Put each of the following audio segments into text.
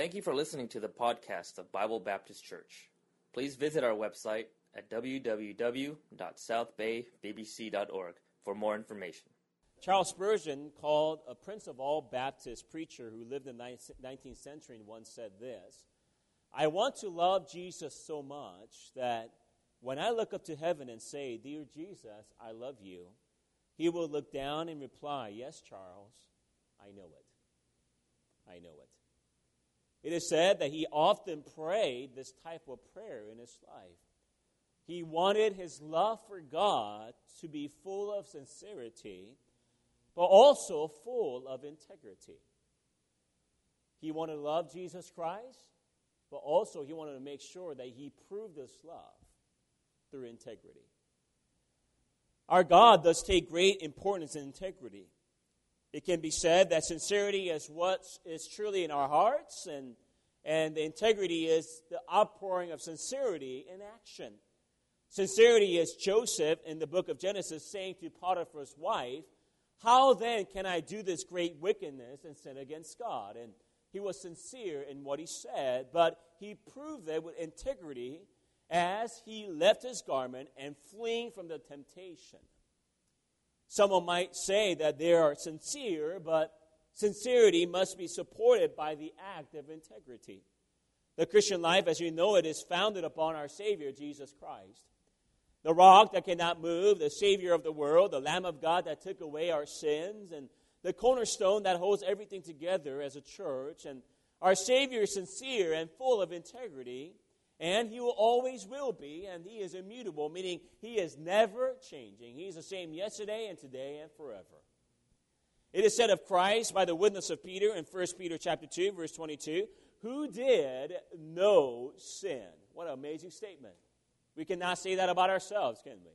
Thank you for listening to the podcast of Bible Baptist Church. Please visit our website at www.southbaybbc.org for more information. Charles Spurgeon, called a prince of all Baptist preacher who lived in the 19th century, once said this I want to love Jesus so much that when I look up to heaven and say, Dear Jesus, I love you, he will look down and reply, Yes, Charles, I know it. I know it. It is said that he often prayed this type of prayer in his life. He wanted his love for God to be full of sincerity, but also full of integrity. He wanted to love Jesus Christ, but also he wanted to make sure that he proved this love through integrity. Our God does take great importance in integrity. It can be said that sincerity is what is truly in our hearts, and, and the integrity is the outpouring of sincerity in action. Sincerity is Joseph in the book of Genesis saying to Potiphar's wife, How then can I do this great wickedness and sin against God? And he was sincere in what he said, but he proved it with integrity as he left his garment and fleeing from the temptation. Someone might say that they are sincere, but sincerity must be supported by the act of integrity. The Christian life, as you know it, is founded upon our Savior, Jesus Christ. The rock that cannot move, the Savior of the world, the Lamb of God that took away our sins, and the cornerstone that holds everything together as a church. And our Savior is sincere and full of integrity and he will always will be, and he is immutable, meaning he is never changing. He's the same yesterday and today and forever. It is said of Christ by the witness of Peter in 1 Peter chapter 2, verse 22, who did no sin. What an amazing statement. We cannot say that about ourselves, can we?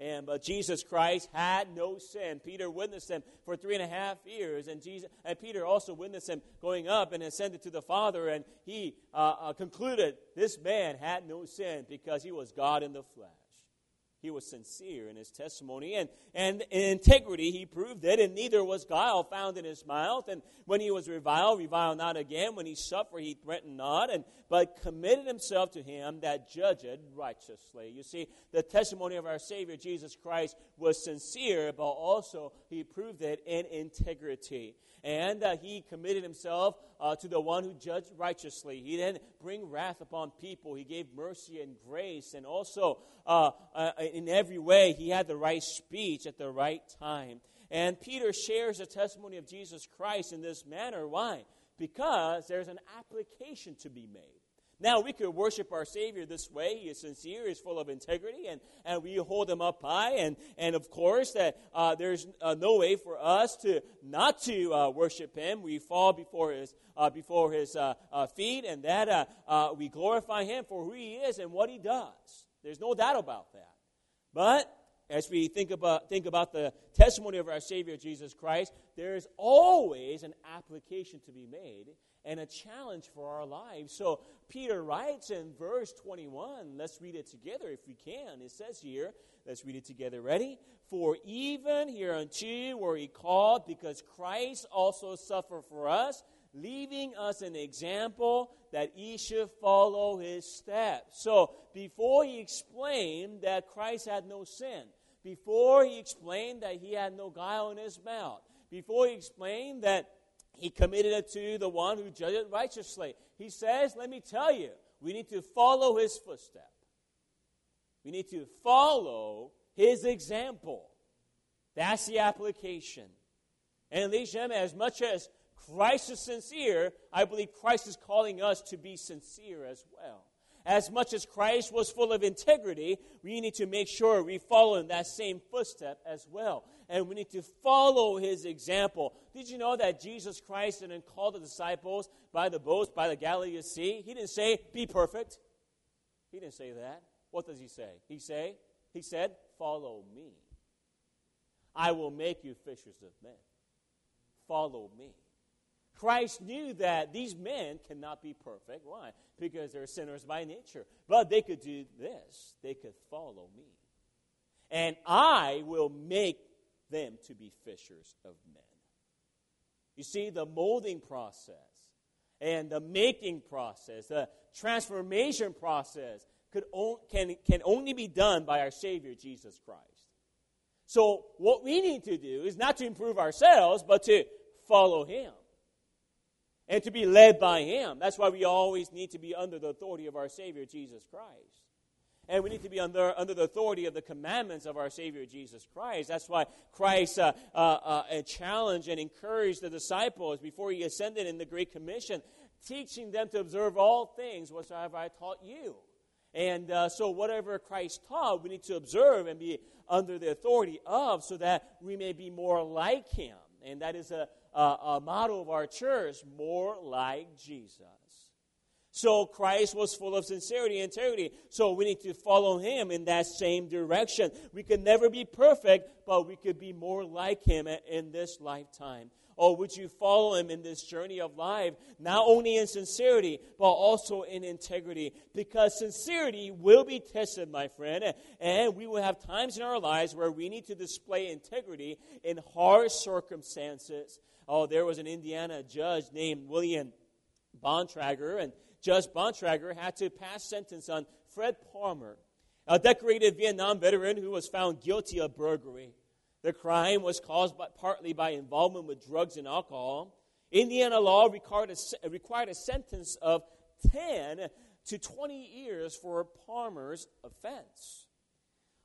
And but Jesus Christ had no sin. Peter witnessed him for three and a half years, and Jesus and Peter also witnessed him going up and ascended to the Father. And he uh, uh, concluded this man had no sin because he was God in the flesh. He was sincere in his testimony, and, and in integrity he proved it, and neither was guile found in his mouth. And when he was reviled, reviled not again. When he suffered, he threatened not, and but committed himself to him that judged righteously. You see, the testimony of our Savior Jesus Christ was sincere, but also he proved it in integrity and uh, he committed himself uh, to the one who judged righteously. He didn't bring wrath upon people. He gave mercy and grace, and also uh, uh, in every way, he had the right speech at the right time. And Peter shares the testimony of Jesus Christ in this manner. Why? Because there's an application to be made. Now, we could worship our Savior this way. He is sincere, he's full of integrity, and, and we hold him up high. And, and of course, that uh, there's uh, no way for us to not to uh, worship him. We fall before his, uh, before his uh, uh, feet, and that we glorify him for who he is and what he does. There's no doubt about that. But as we think about, think about the testimony of our Savior Jesus Christ, there is always an application to be made and a challenge for our lives. So Peter writes in verse 21, let's read it together if we can. It says here, let's read it together. Ready? For even hereunto were he called, because Christ also suffered for us, leaving us an example that ye should follow his steps. So before he explained that Christ had no sin, before he explained that he had no guile in his mouth, before he explained that he committed it to the one who judged righteously. He says, Let me tell you, we need to follow his footstep. We need to follow his example. That's the application. And and as much as Christ is sincere, I believe Christ is calling us to be sincere as well as much as Christ was full of integrity, we need to make sure we follow in that same footstep as well. And we need to follow his example. Did you know that Jesus Christ didn't call the disciples by the boats by the Galilee Sea? He didn't say, be perfect. He didn't say that. What does he say? He say, he said, follow me. I will make you fishers of men. Follow me. Christ knew that these men cannot be perfect. Why? Because they're sinners by nature. But they could do this they could follow me. And I will make them to be fishers of men. You see, the molding process and the making process, the transformation process, could on, can, can only be done by our Savior, Jesus Christ. So, what we need to do is not to improve ourselves, but to follow Him and to be led by Him. That's why we always need to be under the authority of our Savior, Jesus Christ. And we need to be under, under the authority of the commandments of our Savior Jesus Christ. That's why Christ uh, uh, uh, challenged and encouraged the disciples before he ascended in the Great Commission, teaching them to observe all things whatsoever I taught you. And uh, so, whatever Christ taught, we need to observe and be under the authority of so that we may be more like him. And that is a, a, a motto of our church more like Jesus. So Christ was full of sincerity and integrity. So we need to follow him in that same direction. We could never be perfect, but we could be more like him in this lifetime. Or would you follow him in this journey of life, not only in sincerity, but also in integrity? Because sincerity will be tested, my friend, and we will have times in our lives where we need to display integrity in hard circumstances. Oh, there was an Indiana judge named William Bontrager, and Judge Bontrager had to pass sentence on Fred Palmer, a decorated Vietnam veteran who was found guilty of burglary. The crime was caused by, partly by involvement with drugs and alcohol. Indiana law required a, required a sentence of 10 to 20 years for Palmer's offense.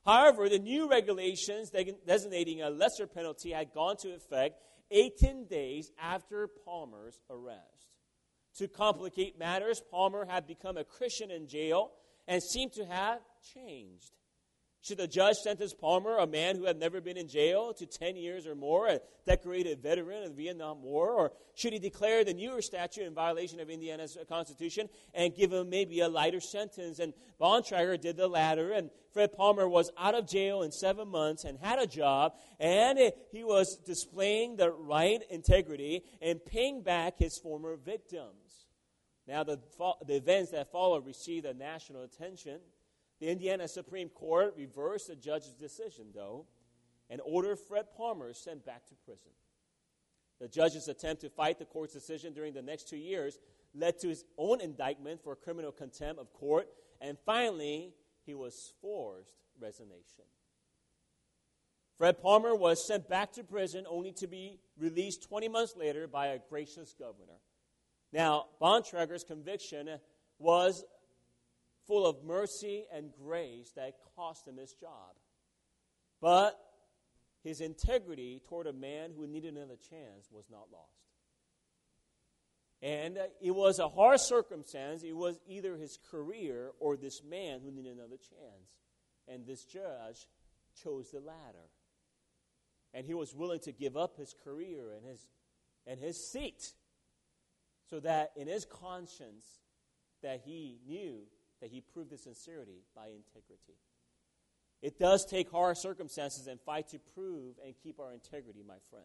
However, the new regulations designating a lesser penalty had gone to effect 18 days after Palmer's arrest. To complicate matters, Palmer had become a Christian in jail and seemed to have changed. Should the judge sentence Palmer, a man who had never been in jail, to 10 years or more, a decorated veteran of the Vietnam War? Or should he declare the newer statute in violation of Indiana's Constitution and give him maybe a lighter sentence? And Bontrager did the latter, and Fred Palmer was out of jail in seven months and had a job, and he was displaying the right integrity and paying back his former victims. Now, the, the events that followed received a national attention. The Indiana Supreme Court reversed the judge's decision, though, and ordered Fred Palmer sent back to prison. The judge's attempt to fight the court's decision during the next two years led to his own indictment for criminal contempt of court, and finally, he was forced resignation. Fred Palmer was sent back to prison only to be released 20 months later by a gracious governor. Now, Bontrager's conviction was full of mercy and grace that cost him his job. But his integrity toward a man who needed another chance was not lost. And it was a hard circumstance. It was either his career or this man who needed another chance. And this judge chose the latter. And he was willing to give up his career and his, and his seat so that in his conscience that he knew that he proved his sincerity by integrity. It does take hard circumstances and fight to prove and keep our integrity, my friend.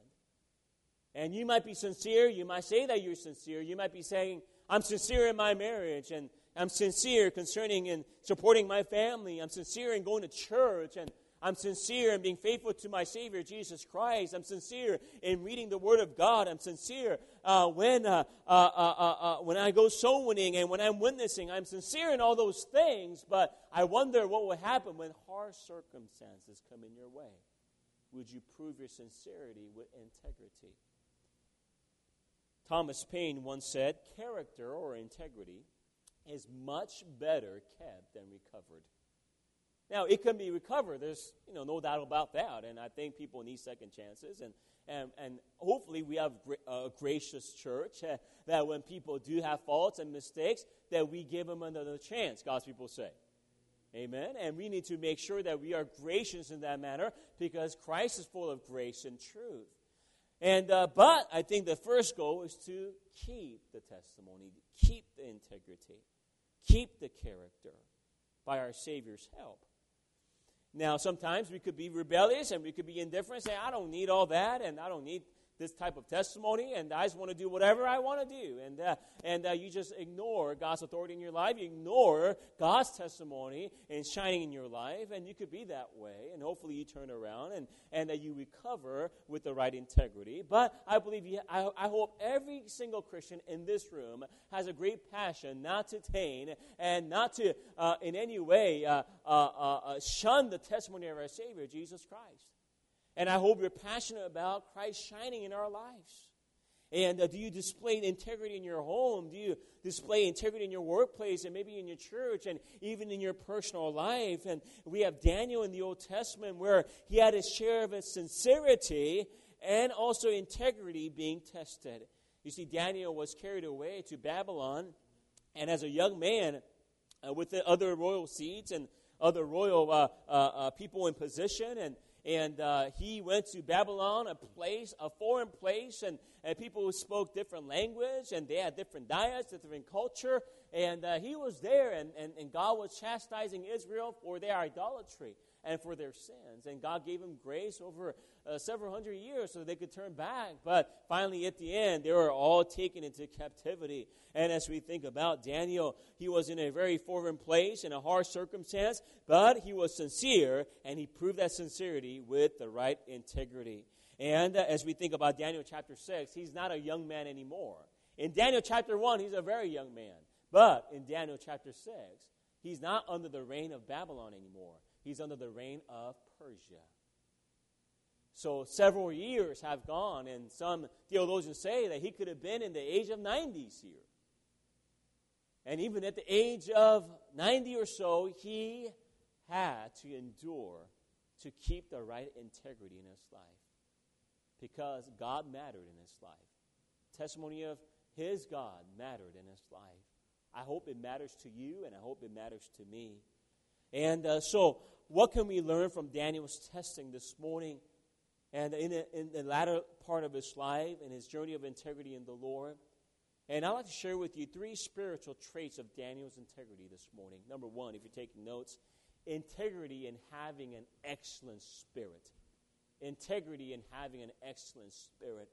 And you might be sincere. You might say that you're sincere. You might be saying, I'm sincere in my marriage, and I'm sincere concerning and supporting my family. I'm sincere in going to church, and I'm sincere in being faithful to my Savior, Jesus Christ. I'm sincere in reading the Word of God. I'm sincere uh, when, uh, uh, uh, uh when I go soul winning and when I'm witnessing. I'm sincere in all those things, but I wonder what will happen when harsh circumstances come in your way. Would you prove your sincerity with integrity? Thomas Paine once said, Character or integrity is much better kept than recovered. Now, it can be recovered. There's you know, no doubt about that. And I think people need second chances. And, and, and hopefully, we have a gracious church uh, that when people do have faults and mistakes, that we give them another chance, God's people say. Amen. And we need to make sure that we are gracious in that manner because Christ is full of grace and truth. And, uh, but I think the first goal is to keep the testimony, keep the integrity, keep the character by our Savior's help. Now, sometimes we could be rebellious and we could be indifferent, say, I don't need all that, and I don't need this type of testimony, and I just want to do whatever I want to do. And, uh, and uh, you just ignore God's authority in your life. You ignore God's testimony and shining in your life. And you could be that way. And hopefully you turn around and, and that you recover with the right integrity. But I believe, you, I, I hope every single Christian in this room has a great passion not to taint and not to uh, in any way uh, uh, uh, shun the testimony of our Savior, Jesus Christ. And I hope you're passionate about Christ shining in our lives. And uh, do you display integrity in your home? Do you display integrity in your workplace and maybe in your church and even in your personal life? And we have Daniel in the Old Testament where he had his share of his sincerity and also integrity being tested. You see, Daniel was carried away to Babylon, and as a young man, uh, with the other royal seats and other royal uh, uh, uh people in position, and and uh, he went to Babylon, a place, a foreign place, and, and people who spoke different language, and they had different diets, different culture, and uh, he was there, and, and, and God was chastising Israel for their idolatry and for their sins. And God gave them grace over uh, several hundred years so they could turn back. But finally, at the end, they were all taken into captivity. And as we think about Daniel, he was in a very foreign place, in a harsh circumstance, but he was sincere, and he proved that sincerity with the right integrity. And uh, as we think about Daniel chapter 6, he's not a young man anymore. In Daniel chapter 1, he's a very young man. But in Daniel chapter 6, he's not under the reign of Babylon anymore he's under the reign of Persia. So several years have gone, and some theologians say that he could have been in the age of 90s here. And even at the age of 90 or so, he had to endure to keep the right integrity in his life because God mattered in his life. Testimony of his God mattered in his life. I hope it matters to you, and I hope it matters to me. And uh, so what can we learn from Daniel's testing this morning and in, in the latter part of his life and his journey of integrity in the Lord? And I'd like to share with you three spiritual traits of Daniel's integrity this morning. Number one, if you're taking notes, integrity in having an excellent spirit. Integrity in having an excellent spirit.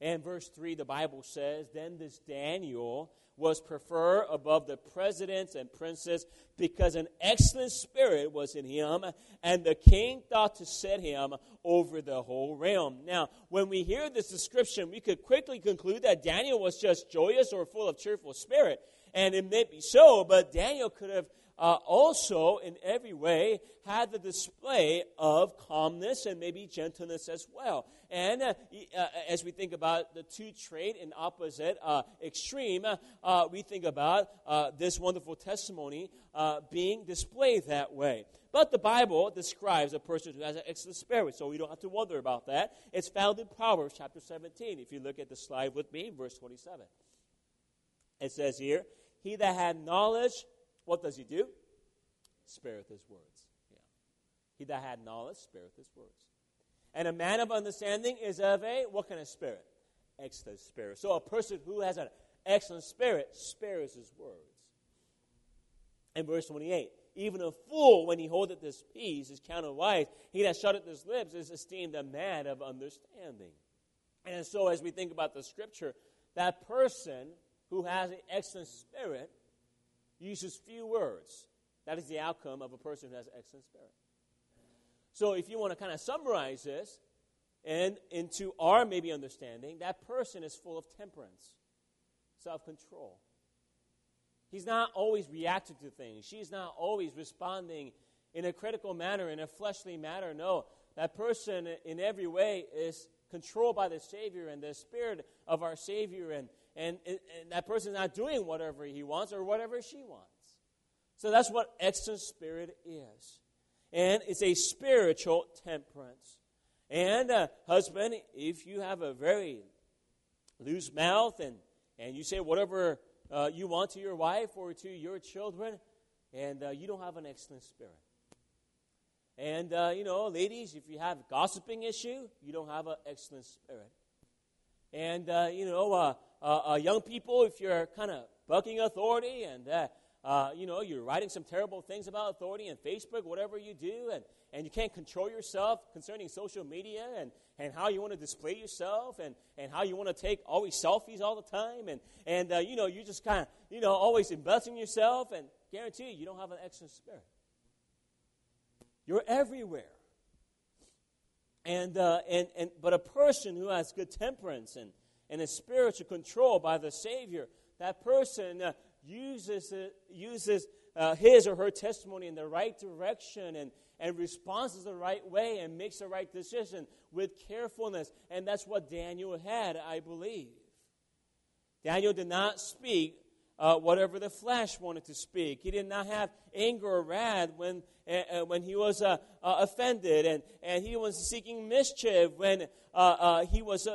And verse 3, the Bible says, Then this Daniel was preferred above the presidents and princes because an excellent spirit was in him, and the king thought to set him over the whole realm. Now, when we hear this description, we could quickly conclude that Daniel was just joyous or full of cheerful spirit. And it may be so, but Daniel could have uh, also, in every way, had the display of calmness and maybe gentleness as well. And uh, uh, as we think about the two trait in opposite uh, extreme, uh, we think about uh, this wonderful testimony being displayed that way. But the Bible describes a person who has an excellent spirit, so we don't have to wonder about that. It's found in Proverbs chapter 17. If you look at the slide with me, verse 27. It says here, He that had knowledge what does he do? Spareth his words. Yeah. He that had knowledge spareth his words. And a man of understanding is of a what kind of spirit? Excellent spirit. So a person who has an excellent spirit spares his words. In verse 28, even a fool, when he holdeth his peace, is counted wise. He that shutteth his lips is esteemed a man of understanding. And so, as we think about the scripture, that person who has an excellent spirit uses few words. That is the outcome of a person who has an excellent spirit. So, if you want to kind of summarize this and into our maybe understanding, that person is full of temperance, self control. He's not always reacting to things, she's not always responding in a critical manner, in a fleshly manner. No, that person in every way is controlled by the Savior and the Spirit of our Savior and and, and that person's not doing whatever he wants or whatever she wants. So that's what excellent spirit is. And it's a spiritual temperance. And, uh, husband, if you have a very loose mouth and, and you say whatever uh, you want to your wife or to your children, and uh, you don't have an excellent spirit. And, uh, you know, ladies, if you have a gossiping issue, you don't have an excellent spirit. And, uh, you know, uh, uh, young people, if you're kind of bucking authority and uh, uh, you know, you're writing some terrible things about authority and Facebook, whatever you do, and, and you can't control yourself concerning social media and, and how you want to display yourself and, and how you want to take always selfies all the time. And, and uh, you know, you just kind of, you know, always investing yourself. And guarantee you, you don't have an excellent spirit. You're everywhere. And, uh, and, and, but a person who has good temperance and, and is spiritual control by the Savior, that person uh, uses, it, uses uh, his or her testimony in the right direction and, and responds the right way and makes the right decision with carefulness. And that's what Daniel had, I believe. Daniel did not speak uh, whatever the flesh wanted to speak. He did not have anger or wrath when, uh, when he was uh, uh, offended, and, and he was seeking mischief when uh, uh, he was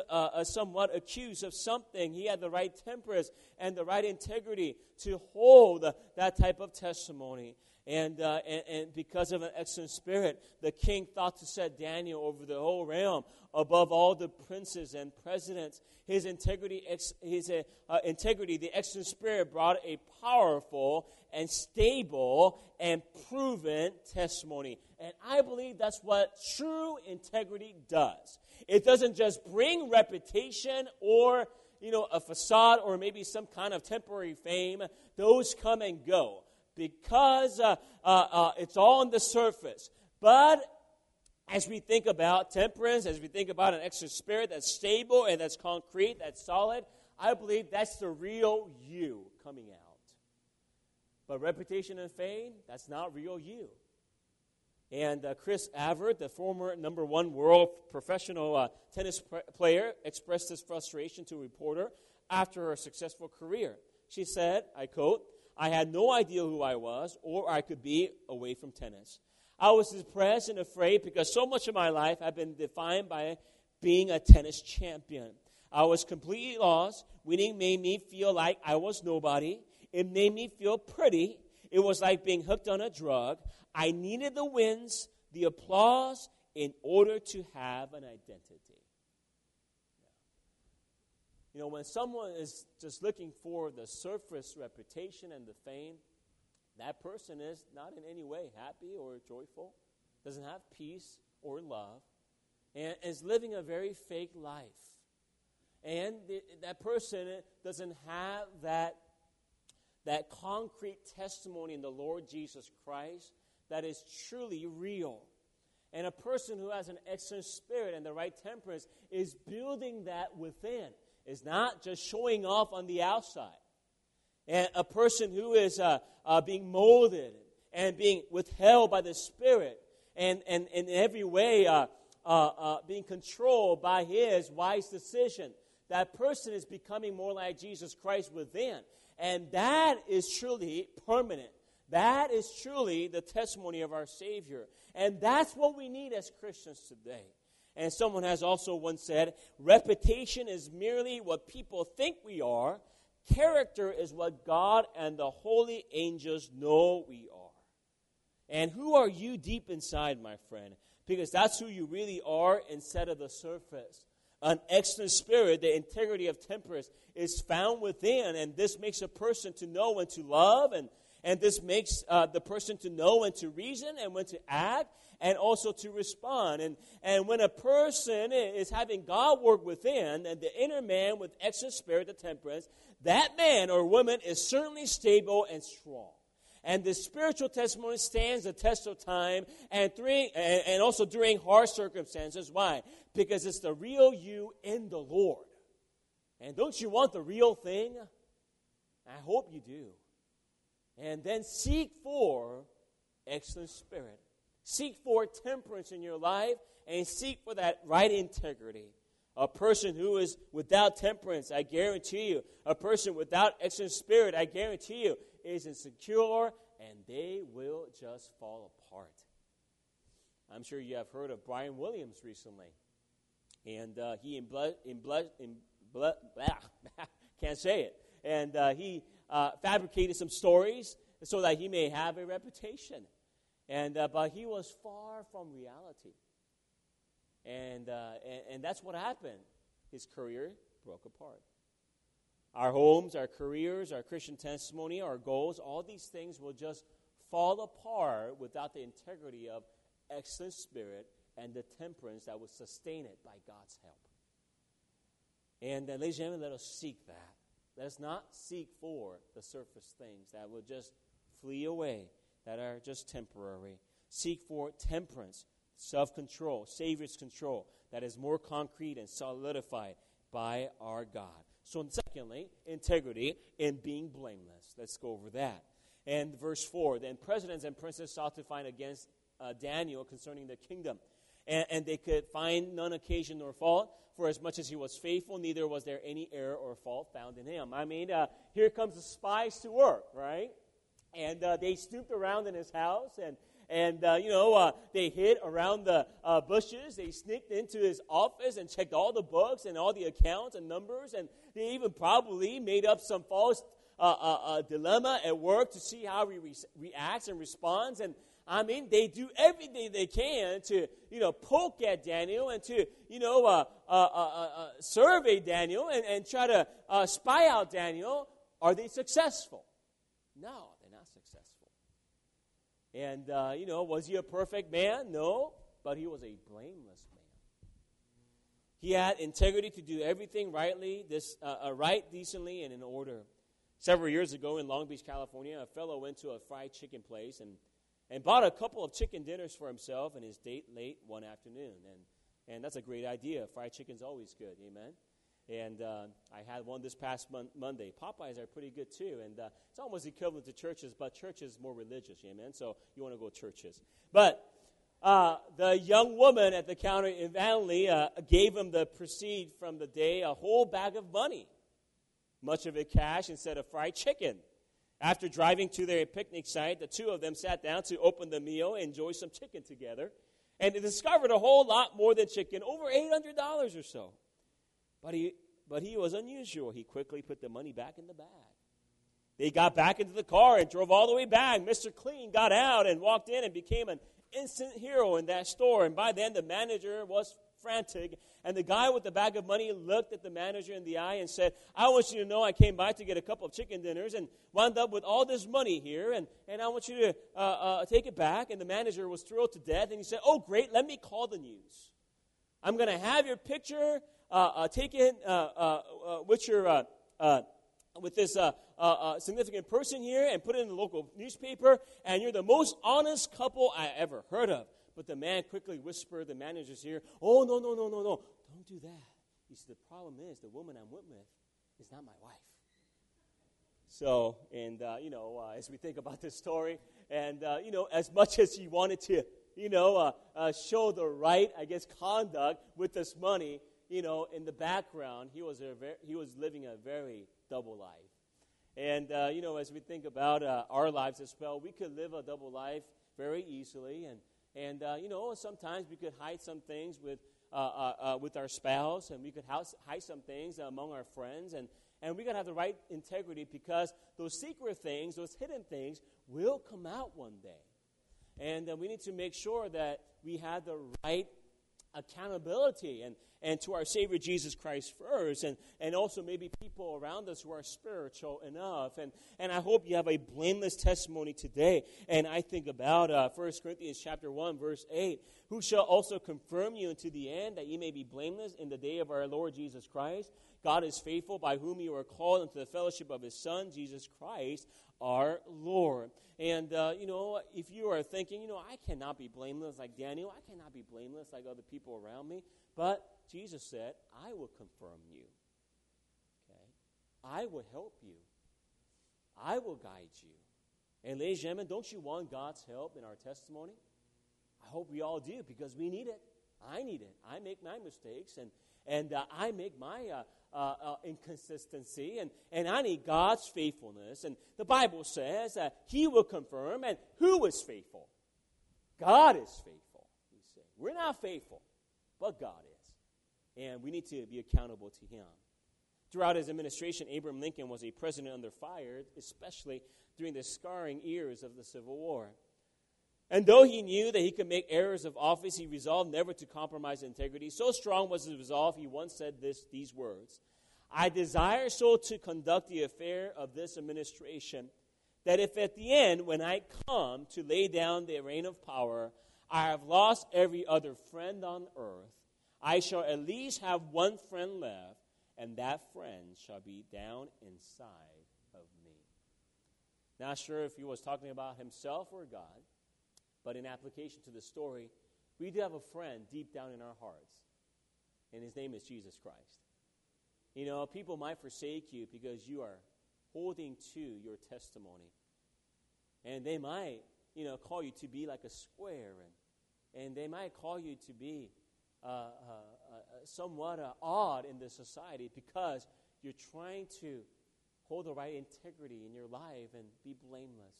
somewhat accused of something. He had the right temperance and the right integrity to hold that type of testimony. And, uh, and, and, because of an excellent spirit, the king thought to set Daniel over the whole realm above all the princes and presidents. His integrity, ex, his uh, uh, integrity, the excellent spirit brought a powerful and stable and proven testimony. And I believe that's what true integrity does. It doesn't just bring reputation or you know a facade or maybe some kind of temporary fame. Those come and go because uh, uh, uh, it's all on the surface. But as we think about temperance, as we think about an extra spirit that's stable and that's concrete, that's solid, I believe that's the real you coming out. But reputation and fame, that's not real you. And uh, Chris Evert, the former number one world professional uh, tennis pr- player, expressed his frustration to a reporter after her successful career. She said, I quote, I had no idea who I was or I could be away from tennis. I was depressed and afraid because so much of my life had been defined by being a tennis champion. I was completely lost. Winning made me feel like I was nobody. It made me feel pretty. It was like being hooked on a drug. I needed the wins, the applause, in order to have an identity. You know, when someone is just looking for the surface reputation and the fame, that person is not in any way happy or joyful, doesn't have peace or love, and is living a very fake life. And the, that person doesn't have that, that concrete testimony in the Lord Jesus Christ that is truly real. And a person who has an excellent spirit and the right temperance is building that within is not just showing off on the outside. And a person who is uh, uh, being molded and being withheld by the Spirit and, and, and in every way uh, uh, uh, being controlled by his wise decision. That person is becoming more like Jesus Christ within. And that is truly permanent. That is truly the testimony of our Savior. And that's what we need as Christians today. And someone has also once said, reputation is merely what people think we are. Character is what God and the holy angels know we are. And who are you deep inside, my friend? Because that's who you really are instead of the surface. An excellent spirit, the integrity of temperance, is found within, and this makes a person to know and to love, and, and this makes uh, the person to know when to reason and when to act, and also to respond. And, and when a person is having God work within, and the inner man with excellent spirit of temperance, that man or woman is certainly stable and strong. And the spiritual testimony stands the test of time and, during, and also during hard circumstances. Why? Because it's the real you in the Lord. And don't you want the real thing? I hope you do. And then seek for excellent spirit. Seek for temperance in your life and seek for that right integrity. A person who is without temperance, I guarantee you, a person without excellent spirit, I guarantee you, is insecure and they will just fall apart. I'm sure you have heard of Brian Williams recently. And uh, he in blood, in blood, in blood, can't say it. And uh, he uh, fabricated some stories so that he may have a reputation. And, uh, but he was far from reality. And, uh, and, and that's what happened. His career broke apart. our homes, our careers, our Christian testimony, our goals, all these things will just fall apart without the integrity of excellent spirit and the temperance that will sustain it by God's help. And uh, ladies and gentlemen, let us seek that. Let us not seek for the surface things that will just flee away, that are just temporary. Seek for temperance, self control, Savior's control, that is more concrete and solidified by our God. So, secondly, integrity in being blameless. Let's go over that. And verse 4 Then presidents and princes sought to find against uh, Daniel concerning the kingdom. And, and, they could find none occasion nor fault, for as much as he was faithful, neither was there any error or fault found in him. I mean, uh, here comes the spies to work, right? And uh, they stooped around in his house, and and uh, you know uh, they hid around the uh, bushes they sneaked into his office and checked all the books and all the accounts and numbers and they even probably made up some false uh, uh, uh, dilemma at work to see how he re- reacts and responds and I mean, they do everything they can to, you know, poke at Daniel and to, you know, survey Daniel and, and try to spy out Daniel. Are they successful? No, they're not successful. and, uh, you know, was he a perfect man? No, but he was a blameless man. He had integrity to do everything rightly, this, uh, uh, right, decently, and in order. Several years ago in Long Beach, California, a fellow went to a fried chicken place and, and bought a couple of chicken dinners for himself and his date late one afternoon. And, and that's a great idea. Fried chicken's always good, amen? And uh, I had one this past mon- Monday. Popeyes are pretty good too, and uh, it's almost equivalent to churches, but Church's is more religious, amen. So you want to go churches. But uh, the young woman at the counter evidently uh, gave him the proceed from the day a whole bag of money, much of it cash instead of fried chicken. After driving to their picnic site, the two of them sat down to open the meal enjoy some chicken together. And they discovered a whole lot more than chicken, over $800 or so. But he, but he was unusual. He quickly put the money back in the bag. They got back into the car and drove all the way back. Mr. Clean got out and walked in and became an instant hero in that store. And by then, the manager was frantic. And the guy with the bag of money looked at the manager in the eye and said, I want you to know I came by to get a couple of chicken dinners and wound up with all this money here. And, and I want you to uh, uh, take it back. And the manager was thrilled to death. And he said, Oh, great, let me call the news. I'm going to have your picture uh, uh, taken uh, uh, with your with this significant person here and put it in the local newspaper, and you're the most honest couple I ever heard of. But the man quickly whispered, the manager's here, oh, no, no, no, no, no, don't do that. He said, the problem is the woman I'm with is not my wife. So, and, uh, you know, uh, as we think about this story, and, uh, you know, as much as he wanted to, you know, show the right, I guess, conduct with this money, you know, in the background, he was, a very, he was living a very double life. And, uh, you know, as we think about uh, our lives as well, we could live a double life very easily. And, and uh, you know, sometimes we could hide some things with, uh, uh, uh, with our spouse, and we could house, hide some things among our friends. And, and we got to have the right integrity because those secret things, those hidden things, will come out one day. And we need to make sure that we have the right accountability and, and to our Savior Jesus Christ first, and, and also maybe people around us who are spiritual enough. And, and I hope you have a blameless testimony today. And I think about uh, 1 Corinthians chapter 1, verse 8, who shall also confirm you unto the end, that ye may be blameless in the day of our Lord Jesus Christ. God is faithful, by whom you are called into the fellowship of his Son, Jesus Christ, our Lord. And, uh, you know, if you are thinking, you know, I cannot be blameless like Daniel, I cannot be blameless like other people around me, but Jesus said, I will confirm you. Okay? I will help you. I will guide you. And, ladies and gentlemen, don't you want God's help in our testimony? I hope we all do because we need it. I need it. I make my mistakes and, and uh, I make my uh, uh, uh, inconsistency, and, and I need God's faithfulness. And the Bible says that He will confirm, and who is faithful? God is faithful, we say. We're not faithful, but God is. And we need to be accountable to Him. Throughout his administration, Abraham Lincoln was a president under fire, especially during the scarring years of the Civil War. And though he knew that he could make errors of office, he resolved never to compromise integrity. So strong was his resolve, he once said this, these words I desire so to conduct the affair of this administration that if at the end, when I come to lay down the reign of power, I have lost every other friend on earth, I shall at least have one friend left, and that friend shall be down inside of me. Not sure if he was talking about himself or God, but in application to the story, we do have a friend deep down in our hearts, and his name is Jesus Christ. You know, people might forsake you because you are holding to your testimony. And they might, you know, call you to be like a square, and, and they might call you to be uh, uh, uh, somewhat uh, odd in the society because you're trying to hold the right integrity in your life and be blameless.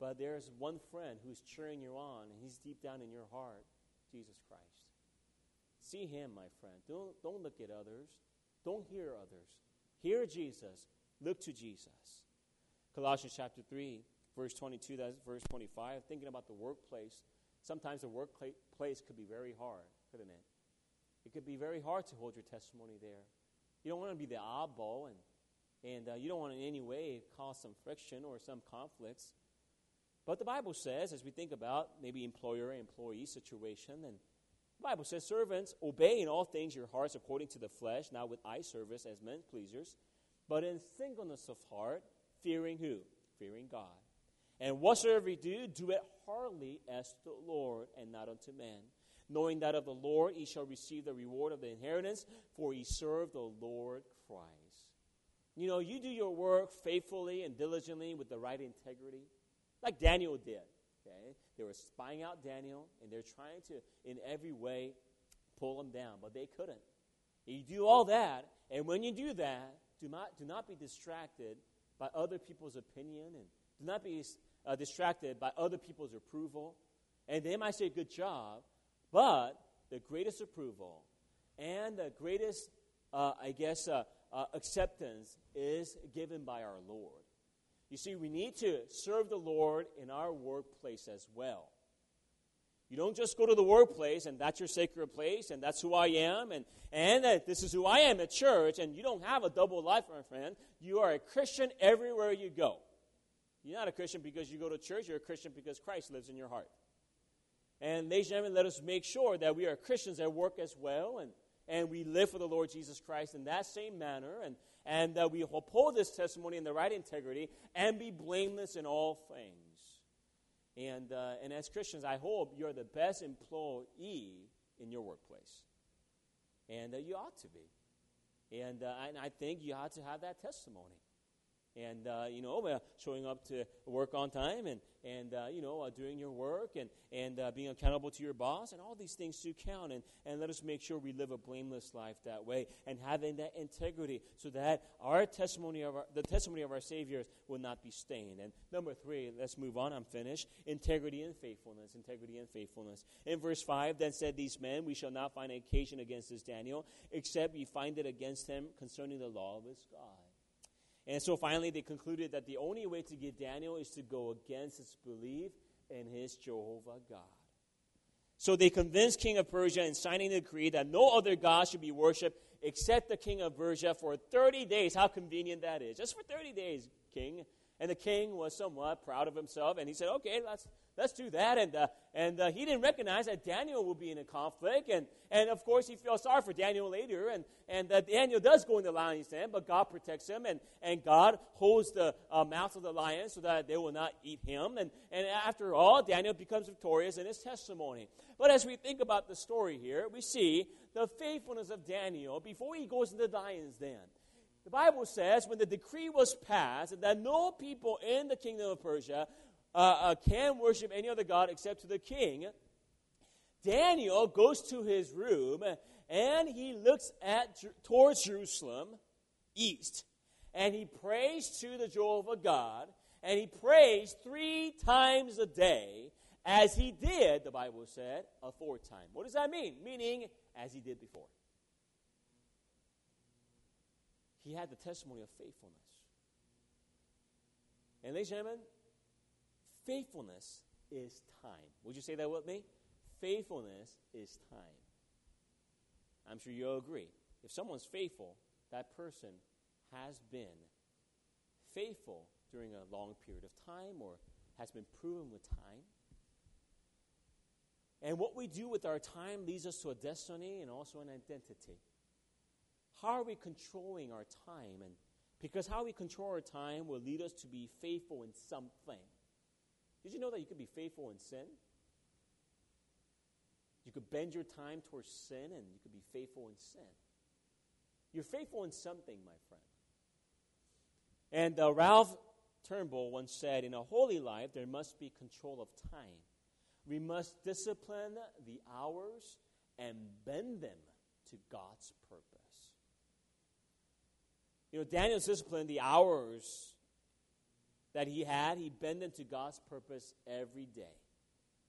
But there's one friend who's cheering you on, and he's deep down in your heart Jesus Christ. See him, my friend. Don't, don't look at others. Don't hear others. Hear Jesus. Look to Jesus. Colossians chapter 3, verse 22, that's verse 25. Thinking about the workplace. Sometimes the workplace could be very hard, couldn't it? It could be very hard to hold your testimony there. You don't want to be the oddball, and, and uh, you don't want in any way cause some friction or some conflicts. But the Bible says, as we think about maybe employer employee situation, and the Bible says, Servants, obey in all things your hearts according to the flesh, not with eye service as men pleasers, but in singleness of heart, fearing who? Fearing God. And whatsoever you do, do it heartily as to the Lord and not unto men, knowing that of the Lord ye shall receive the reward of the inheritance, for ye serve the Lord Christ. You know, you do your work faithfully and diligently with the right integrity, like Daniel did. Okay? They were spying out Daniel, and they're trying to, in every way, pull him down, but they couldn't. You do all that, and when you do that, do not, do not be distracted by other people's opinion, and do not be uh, distracted by other people's approval. And they might say, good job, but the greatest approval and the greatest, uh, I guess, uh, uh acceptance is given by our Lord. You see, we need to serve the Lord in our workplace as well. You don't just go to the workplace and that's your sacred place and that's who I am and, and that this is who I am at church and you don't have a double life, my friend. You are a Christian everywhere you go. You're not a Christian because you go to church, you're a Christian because Christ lives in your heart. And ladies and gentlemen, let us make sure that we are Christians at work as well and, and we live for the Lord Jesus Christ in that same manner and, and that we uphold this testimony in the right integrity and be blameless in all things. And, uh, and as Christians, I hope you're the best employee in your workplace. And uh, you ought to be. And, uh, and I think you ought to have that testimony and uh, you know uh, showing up to work on time and and uh, you know uh, doing your work and and uh, being accountable to your boss and all these things do count. And and let us make sure we live a blameless life that way and having that integrity so that our testimony of our, the testimony of our saviors will not be stained. And number three let's move on. I'm finished. Integrity and faithfulness integrity and faithfulness. In verse 5 then said these men we shall not find occasion against this daniel except ye find it against him concerning the law of his god and so finally, they concluded that the only way to get Daniel is to go against his belief in his Jehovah God. So they convinced King of Persia in signing the decree that no other God should be worshipped except the king of Persia for 30 days. How convenient that is. Just for 30 days, king. And the king was somewhat proud of himself, and he said, Okay, let's, let's do that. And, uh, and uh, he didn't recognize that Daniel would be in a conflict. And, and of course, he felt sorry for Daniel later. And, and uh, Daniel does go in the lion's den, but God protects him. And, and God holds the uh, mouth of the lion so that they will not eat him. And, and after all, Daniel becomes victorious in his testimony. But as we think about the story here, we see the faithfulness of Daniel before he goes into the lion's den. The Bible says when the decree was passed that no people in the kingdom of Persia uh, uh, can worship any other God except to the king, Daniel goes to his room and he looks at towards Jerusalem, east, and he prays to the Jehovah God, and he prays three times a day, as he did, the Bible said, a fourth time. What does that mean? Meaning, as he did before. He had the testimony of faithfulness. And ladies and gentlemen, Faithfulness is time. Would you say that with me? Faithfulness is time. I'm sure you'll agree. If someone's faithful, that person has been faithful during a long period of time or has been proven with time. And what we do with our time leads us to a destiny and also an identity. How are we controlling our time? And because how we control our time will lead us to be faithful in something. Did you know that you could be faithful in sin? You could bend your time towards sin and you could be faithful in sin. You're faithful in something, my friend. And uh, Ralph Turnbull once said, In a holy life, there must be control of time. We must discipline the hours and bend them to God's purpose. You know, Daniel's discipline, the hours that he had, he bent them to God's purpose every day.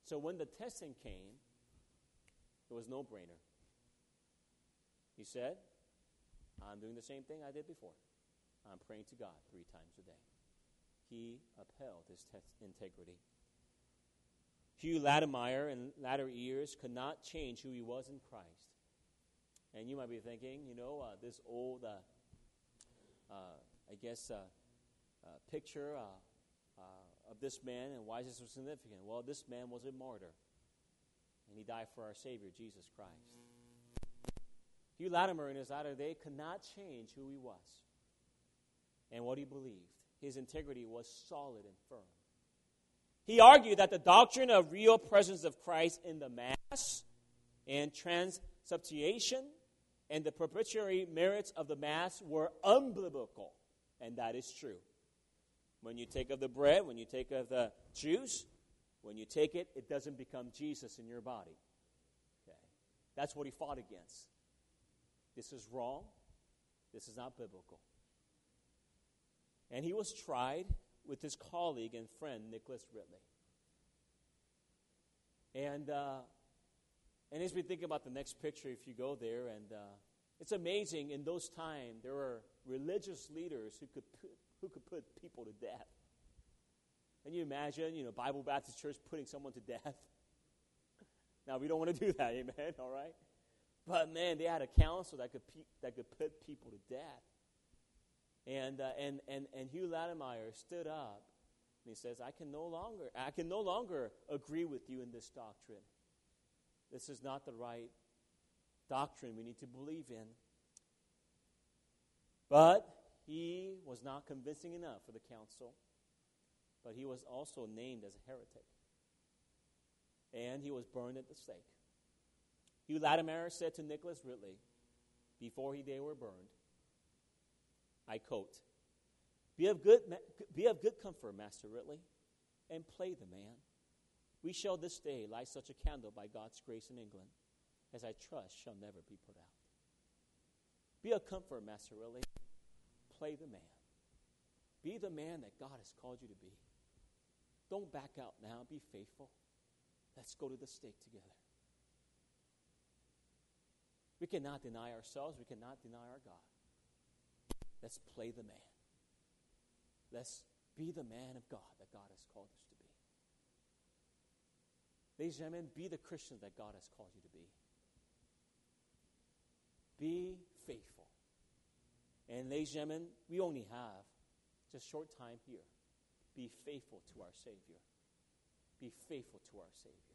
So when the testing came, it was no brainer. He said, I'm doing the same thing I did before. I'm praying to God three times a day. He upheld his integrity. Hugh Latimer in latter years could not change who he was in Christ. And you might be thinking, you know, uh, this old, uh, I guess, uh, uh, picture uh, of this man and why is this so significant? Well, this man was a martyr, and he died for our Savior, Jesus Christ. Hugh Latimer in his latter day could not change who he was and what he believed. His integrity was solid and firm. He argued that the doctrine of real presence of Christ in the Mass and transubstantiation and the propitiatory merits of the Mass were unbiblical, and that is true. When you take of the bread, when you take of the juice, when you take it, it doesn't become Jesus in your body. Okay? That's what he fought against. This is wrong. This is not biblical. And he was tried with his colleague and friend, Nicholas Ridley. And, uh, and as we think about the next picture, if you go there, and uh, it's amazing, in those times, there were religious leaders who could, put, who could put people to death. Can you imagine, you know, Bible Baptist Church putting someone to death? now, we don't want to do that, amen, all right? But man, they had a council that could, pe- that could put people to death. And, uh, and, and, and Hugh Latimer stood up and he says, I can no longer, I can no longer agree with you in this doctrine. This is not the right doctrine we need to believe in. But he was not convincing enough for the council. But he was also named as a heretic. And he was burned at the stake. Hugh Latimer said to Nicholas Ridley, before he, they were burned, I quote, be of, good, be of good comfort, Master Ridley, and play the man. We shall this day light such a candle by God's grace in England, as I trust shall never be put out. Be a comfort, Master Ridley. Play the man. Be the man that God has called you to be. Don't back out now. Be faithful. Let's go to the stake together. We cannot deny ourselves. We cannot deny our God. Let's play the man. Let's be the man of God that God has called us. Ladies and gentlemen, be the Christian that God has called you to be. Be faithful. And ladies and gentlemen, we only have just short time here. Be faithful to our Savior. Be faithful to our Savior.